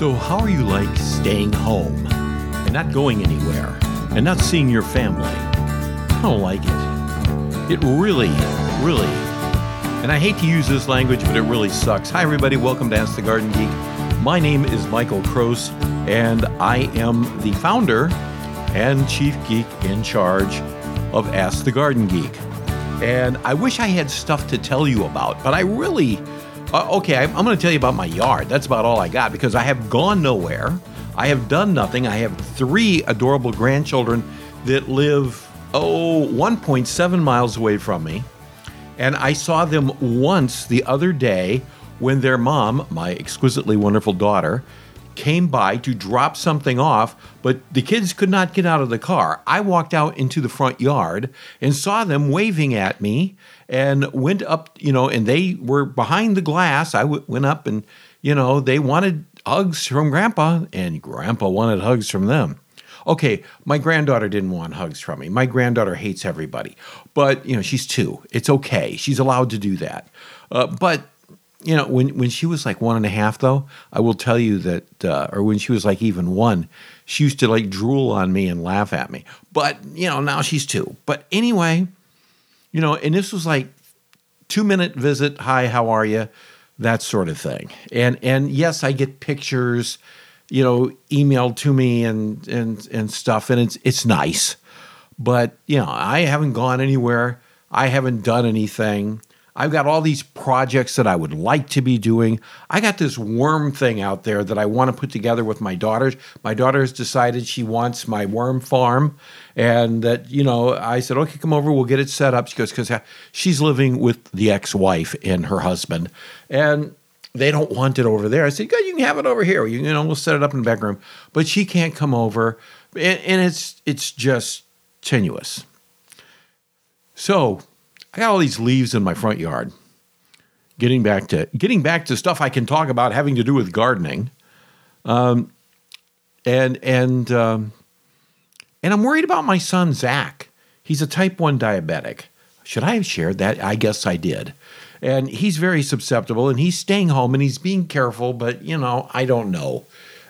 So, how are you like staying home and not going anywhere and not seeing your family? I don't like it. It really, really, and I hate to use this language, but it really sucks. Hi, everybody. Welcome to Ask the Garden Geek. My name is Michael Kroos, and I am the founder and chief geek in charge of Ask the Garden Geek. And I wish I had stuff to tell you about, but I really uh, okay, I'm, I'm going to tell you about my yard. That's about all I got because I have gone nowhere. I have done nothing. I have three adorable grandchildren that live, oh, 1.7 miles away from me. And I saw them once the other day when their mom, my exquisitely wonderful daughter, came by to drop something off, but the kids could not get out of the car. I walked out into the front yard and saw them waving at me and went up, you know, and they were behind the glass. I w- went up and, you know, they wanted hugs from grandpa, and grandpa wanted hugs from them. Okay, my granddaughter didn't want hugs from me. My granddaughter hates everybody, but, you know, she's two. It's okay. She's allowed to do that. Uh, but you know, when when she was like one and a half, though, I will tell you that, uh, or when she was like even one, she used to like drool on me and laugh at me. But you know, now she's two. But anyway, you know, and this was like two minute visit. Hi, how are you? That sort of thing. And and yes, I get pictures, you know, emailed to me and and and stuff, and it's it's nice. But you know, I haven't gone anywhere. I haven't done anything. I've got all these projects that I would like to be doing. I got this worm thing out there that I want to put together with my daughters. My daughter has decided she wants my worm farm, and that you know, I said, okay, come over, we'll get it set up. She goes because she's living with the ex-wife and her husband, and they don't want it over there. I said, good, you can have it over here. You, you know, we'll set it up in the back room, but she can't come over, and, and it's it's just tenuous. So I got all these leaves in my front yard. Getting back to getting back to stuff I can talk about having to do with gardening, um, and and um, and I'm worried about my son Zach. He's a type one diabetic. Should I have shared that? I guess I did. And he's very susceptible, and he's staying home and he's being careful. But you know, I don't know.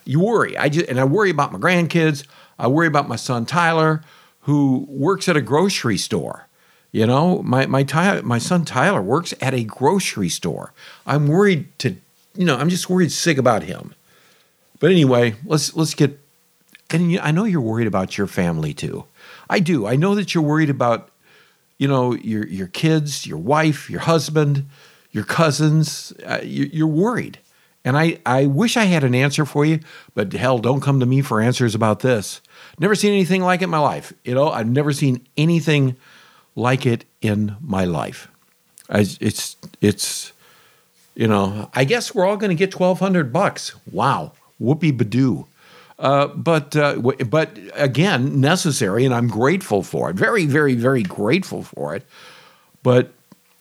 You worry. I just and I worry about my grandkids. I worry about my son Tyler, who works at a grocery store you know, my my my son Tyler works at a grocery store. I'm worried to, you know, I'm just worried sick about him. But anyway, let's let's get. And I know you're worried about your family too. I do. I know that you're worried about, you know, your your kids, your wife, your husband, your cousins. Uh, you, you're worried, and I I wish I had an answer for you. But hell, don't come to me for answers about this. Never seen anything like it in my life. You know, I've never seen anything like it in my life. I, it's it's you know I guess we're all going to get twelve hundred bucks. Wow, whoopee badoo. Uh, but uh, but again, necessary, and I'm grateful for it. Very very very grateful for it. But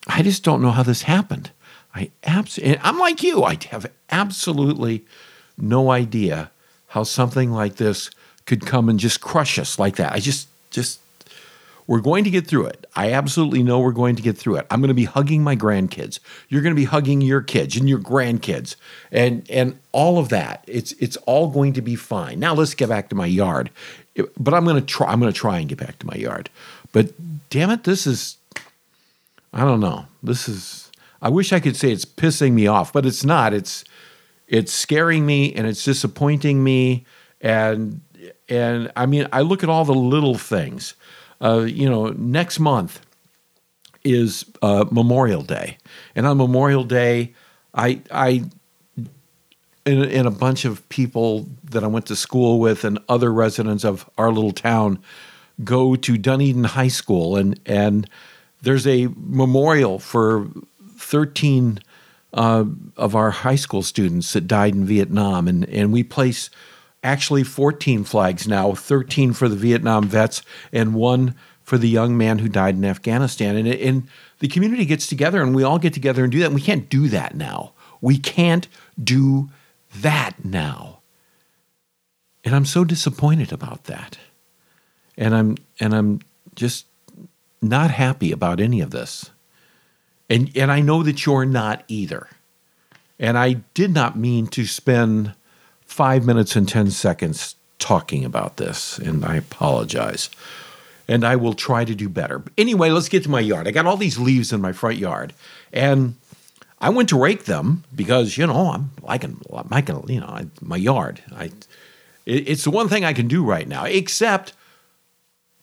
I just don't know how this happened. I abs- I'm like you. I have absolutely no idea how something like this could come and just crush us like that. I just just we're going to get through it. I absolutely know we're going to get through it. I'm going to be hugging my grandkids. You're going to be hugging your kids and your grandkids and and all of that. It's it's all going to be fine. Now let's get back to my yard. But I'm going to try I'm going to try and get back to my yard. But damn it, this is I don't know. This is I wish I could say it's pissing me off, but it's not. It's it's scaring me and it's disappointing me and and I mean, I look at all the little things uh, you know, next month is uh, Memorial Day, and on Memorial Day, I I and, and a bunch of people that I went to school with and other residents of our little town go to Dunedin High School, and and there's a memorial for 13 uh, of our high school students that died in Vietnam, and and we place actually 14 flags now 13 for the Vietnam vets and one for the young man who died in Afghanistan. And, and the community gets together and we all get together and do that. And we can't do that now. We can't do that now. And I'm so disappointed about that. And I'm and I'm just not happy about any of this. And and I know that you're not either. And I did not mean to spend five minutes and 10 seconds talking about this, and I apologize. And I will try to do better. Anyway, let's get to my yard. I got all these leaves in my front yard, and I went to rake them because you know I'm liking liking you know my yard. I it's the one thing I can do right now. Except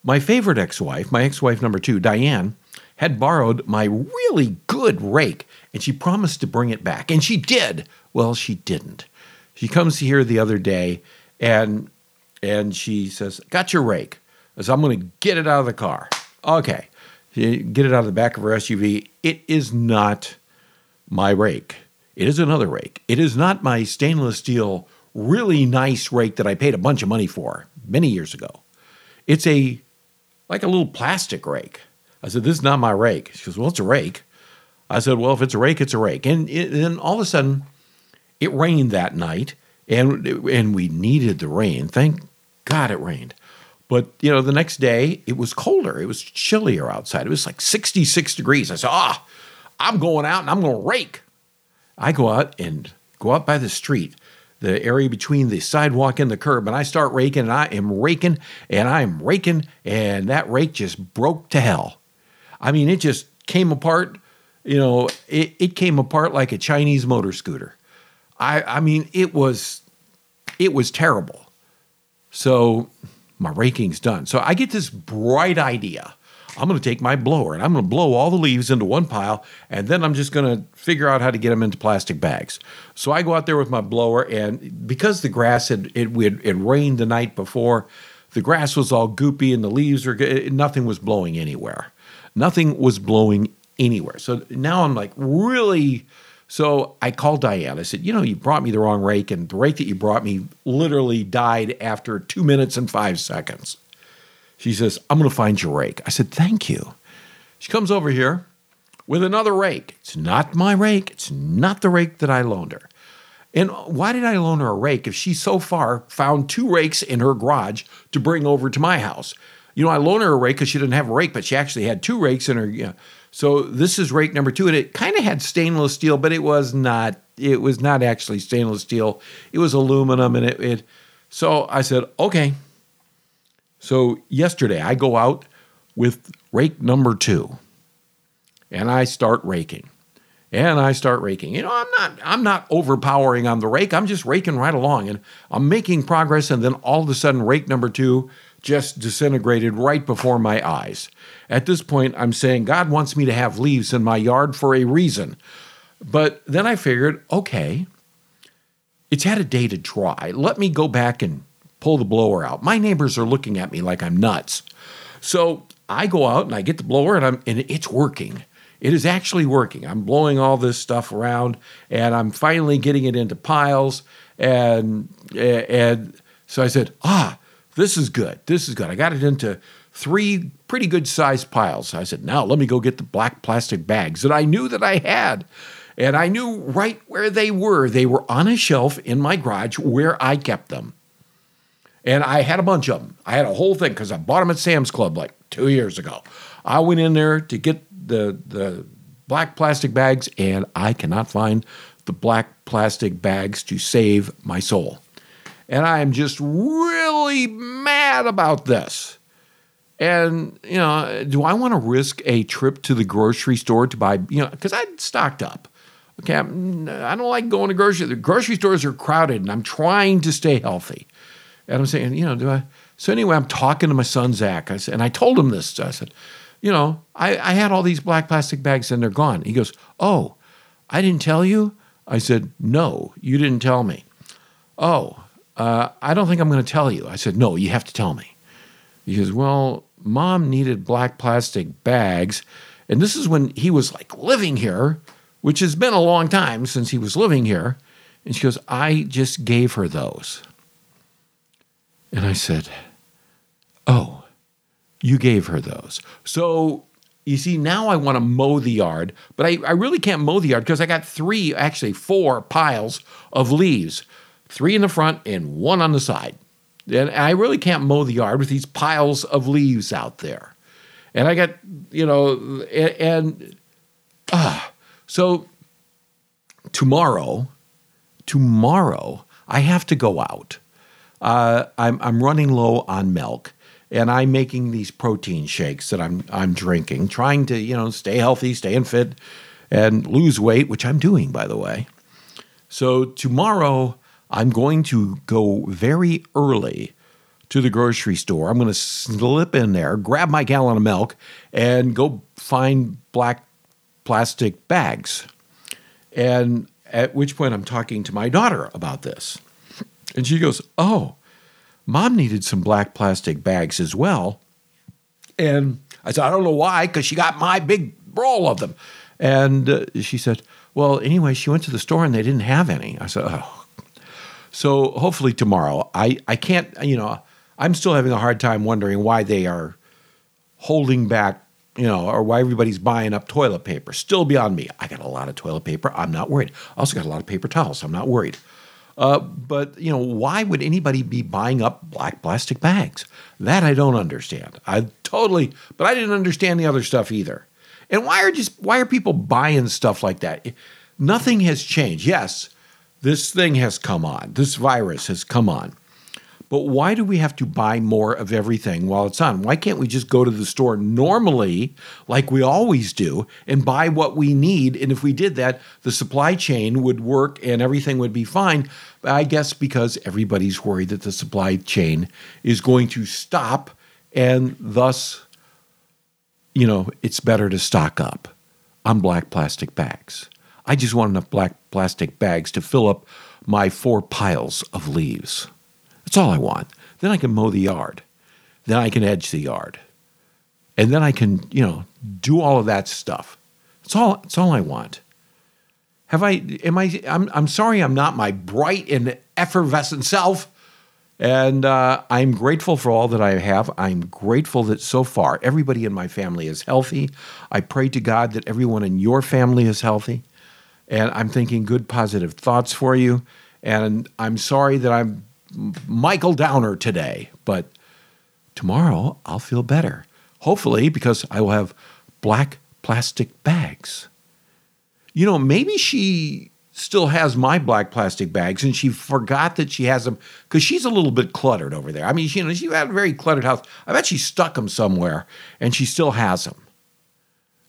my favorite ex-wife, my ex-wife number two, Diane, had borrowed my really good rake, and she promised to bring it back, and she did. Well, she didn't. She comes here the other day, and and she says, "Got your rake." I said, "I'm going to get it out of the car." Okay, get it out of the back of her SUV. It is not my rake. It is another rake. It is not my stainless steel really nice rake that I paid a bunch of money for many years ago. It's a like a little plastic rake. I said, This is not my rake. She goes, Well, it's a rake. I said, Well, if it's a rake, it's a rake. And, then all of a sudden, it rained that night, and, and we needed the rain. Thank God it rained. But, you know, the next day, it was colder. It was chillier outside. It was like 66 degrees. I said, Ah, I'm going out and I'm going to rake. I go out and go out by the street the area between the sidewalk and the curb, and I start raking, and I am raking, and I am raking, and that rake just broke to hell. I mean, it just came apart. You know, it, it came apart like a Chinese motor scooter. I, I mean, it was, it was terrible. So my raking's done. So I get this bright idea. I'm going to take my blower and I'm going to blow all the leaves into one pile, and then I'm just going to figure out how to get them into plastic bags. So I go out there with my blower, and because the grass had it, it, it rained the night before, the grass was all goopy and the leaves were nothing was blowing anywhere. Nothing was blowing anywhere. So now I'm like really. So I called Diane. I said, You know, you brought me the wrong rake, and the rake that you brought me literally died after two minutes and five seconds. She says, I'm going to find your rake. I said, Thank you. She comes over here with another rake. It's not my rake. It's not the rake that I loaned her. And why did I loan her a rake if she so far found two rakes in her garage to bring over to my house? You know, I loaned her a rake because she didn't have a rake, but she actually had two rakes in her. You know. So this is rake number two, and it kind of had stainless steel, but it was not. It was not actually stainless steel. It was aluminum, and it. it so I said, okay, so yesterday I go out with rake number two and I start raking. And I start raking. You know, I'm not I'm not overpowering on the rake. I'm just raking right along and I'm making progress and then all of a sudden rake number 2 just disintegrated right before my eyes. At this point I'm saying God wants me to have leaves in my yard for a reason. But then I figured, okay, it's had a day to dry. Let me go back and pull the blower out. My neighbors are looking at me like I'm nuts. So I go out and I get the blower and I'm and it's working. It is actually working. I'm blowing all this stuff around and I'm finally getting it into piles and and so I said, "Ah, this is good. This is good. I got it into three pretty good sized piles." I said, "Now let me go get the black plastic bags that I knew that I had." And I knew right where they were. They were on a shelf in my garage where I kept them. And I had a bunch of them. I had a whole thing because I bought them at Sam's Club like two years ago. I went in there to get the the black plastic bags, and I cannot find the black plastic bags to save my soul. And I am just really mad about this. And, you know, do I want to risk a trip to the grocery store to buy, you know, because I stocked up. Okay, I'm, I do not like going to grocery. The grocery stores are crowded, and I'm trying to stay healthy. And I'm saying, you know, do I? So anyway, I'm talking to my son Zach, I said, and I told him this. I said, you know, I, I had all these black plastic bags and they're gone. He goes, oh, I didn't tell you. I said, no, you didn't tell me. Oh, uh, I don't think I'm going to tell you. I said, no, you have to tell me. He goes, well, mom needed black plastic bags. And this is when he was like living here, which has been a long time since he was living here. And she goes, I just gave her those. And I said, Oh, you gave her those. So you see, now I want to mow the yard, but I, I really can't mow the yard because I got three, actually four piles of leaves three in the front and one on the side. And I really can't mow the yard with these piles of leaves out there. And I got, you know, and, and ah, so tomorrow, tomorrow, I have to go out. Uh, I'm, I'm running low on milk and I'm making these protein shakes that I'm I'm drinking, trying to you know stay healthy, stay in fit, and lose weight, which I'm doing by the way. So tomorrow I'm going to go very early to the grocery store. I'm going to slip in there, grab my gallon of milk, and go find black plastic bags. And at which point I'm talking to my daughter about this. And she goes, Oh, Mom needed some black plastic bags as well. And I said, I don't know why, because she got my big roll of them. And uh, she said, Well, anyway, she went to the store and they didn't have any. I said, Oh. So hopefully tomorrow, I, I can't, you know, I'm still having a hard time wondering why they are holding back, you know, or why everybody's buying up toilet paper. Still beyond me. I got a lot of toilet paper. I'm not worried. I also got a lot of paper towels. I'm not worried. Uh, but you know, why would anybody be buying up black plastic bags? That I don't understand. I totally, but I didn't understand the other stuff either. And why are just why are people buying stuff like that? Nothing has changed. Yes, this thing has come on. This virus has come on. But why do we have to buy more of everything while it's on? Why can't we just go to the store normally, like we always do, and buy what we need? And if we did that, the supply chain would work and everything would be fine. I guess because everybody's worried that the supply chain is going to stop, and thus, you know, it's better to stock up on black plastic bags. I just want enough black plastic bags to fill up my four piles of leaves. That's all I want. Then I can mow the yard. Then I can edge the yard. And then I can, you know, do all of that stuff. That's all that's all I want. Have I am I I'm I'm sorry I'm not my bright and effervescent self. And uh, I'm grateful for all that I have. I'm grateful that so far everybody in my family is healthy. I pray to God that everyone in your family is healthy. And I'm thinking good, positive thoughts for you. And I'm sorry that I'm Michael Downer today, but tomorrow I'll feel better. Hopefully, because I will have black plastic bags. You know, maybe she still has my black plastic bags and she forgot that she has them because she's a little bit cluttered over there. I mean, you know, she had a very cluttered house. I bet she stuck them somewhere and she still has them.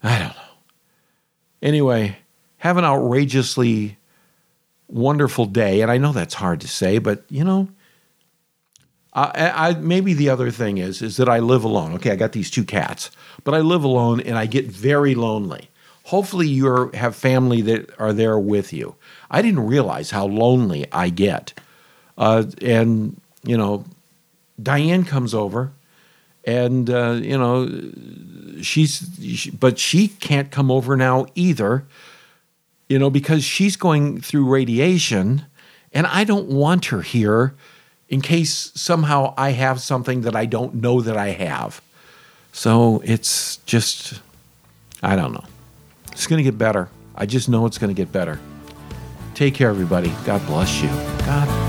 I don't know. Anyway, have an outrageously wonderful day. And I know that's hard to say, but you know, I, I, maybe the other thing is is that I live alone. Okay, I got these two cats, but I live alone and I get very lonely. Hopefully, you have family that are there with you. I didn't realize how lonely I get, uh, and you know, Diane comes over, and uh, you know, she's she, but she can't come over now either you know, because she's going through radiation and I don't want her here in case somehow I have something that I don't know that I have. So it's just, I don't know. It's going to get better. I just know it's going to get better. Take care, everybody. God bless you. God